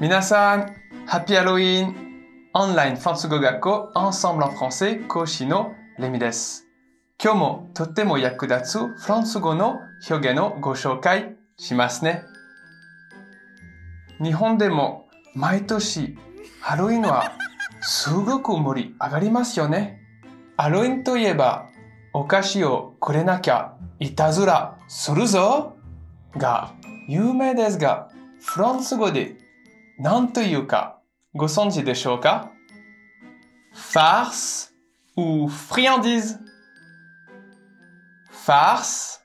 皆さん、ハッピーハロウィンオンラインフランス語学校 Ensemble en français 講師のレミです。今日もとっても役立つフランス語の表現をご紹介しますね。日本でも毎年ハロウィンはすごく盛り上がりますよね。ハロウィンといえばお菓子をくれなきゃいたずらするぞが有名ですが、フランス語で何というかご存知でしょうか ?farce ou friandise farce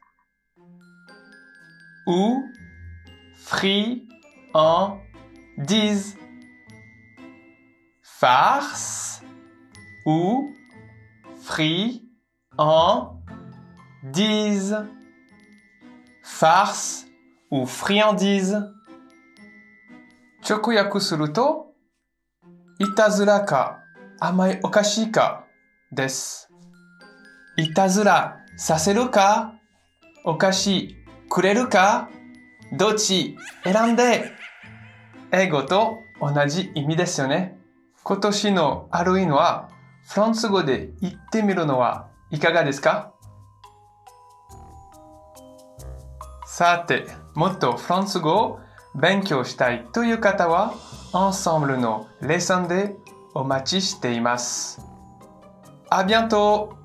ou friandise farce ou friandise farce ou friandise 直訳すると、いたずらか甘いお菓子かです。いたずらさせるかお菓子くれるかどっち選んで英語と同じ意味ですよね。今年のハロウィンはフランス語で言ってみるのはいかがですか？さて、もっとフランス語を勉強したいという方は、Ensemble のレッスンでお待ちしています。あ、bientôt!